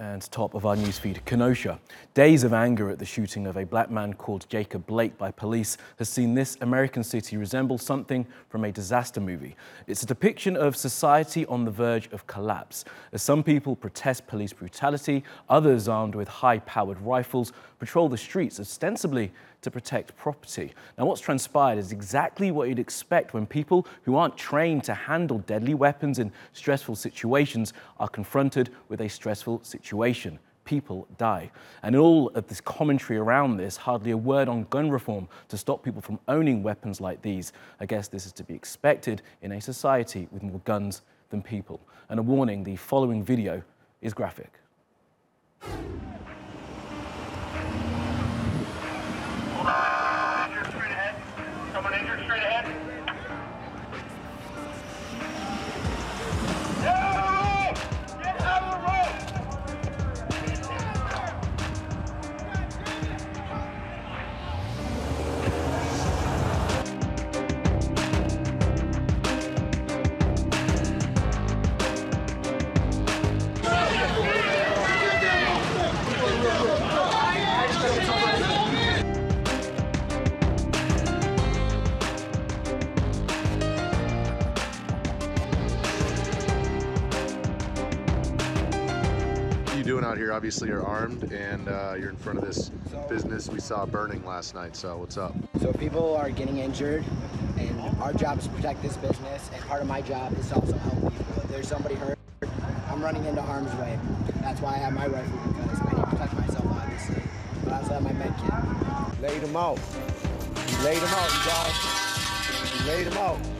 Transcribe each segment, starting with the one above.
And top of our newsfeed, Kenosha. Days of anger at the shooting of a black man called Jacob Blake by police has seen this American city resemble something from a disaster movie. It's a depiction of society on the verge of collapse. As some people protest police brutality, others armed with high-powered rifles patrol the streets ostensibly to protect property. Now, what's transpired is exactly what you'd expect when people who aren't trained to handle deadly weapons in stressful situations are confronted with a stressful situation people die. And in all of this commentary around this, hardly a word on gun reform to stop people from owning weapons like these. I guess this is to be expected in a society with more guns than people. And a warning the following video is graphic. You doing out here? Obviously, you're armed and uh, you're in front of this business we saw burning last night. So, what's up? So people are getting injured, and our job is to protect this business, and part of my job is to also help people. If there's somebody hurt, I'm running into harm's way. That's why I have my rifle, because I need to protect myself, obviously. But I also have my med kit. Laid them out. You laid them out, you guys. You laid them out.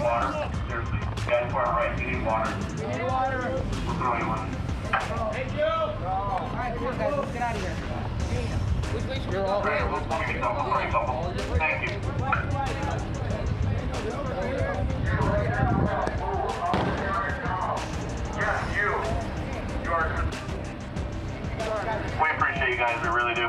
Ahead. Someone injured straight ahead. No! Get out of the road! Hey, thank you guys. You need water? Seriously. Guys, far right. You need water. Need water. We'll throw you one. Okay, we'll we'll get some. We'll bring some. Thank you. Yeah, you. You are. We appreciate you guys. We really do.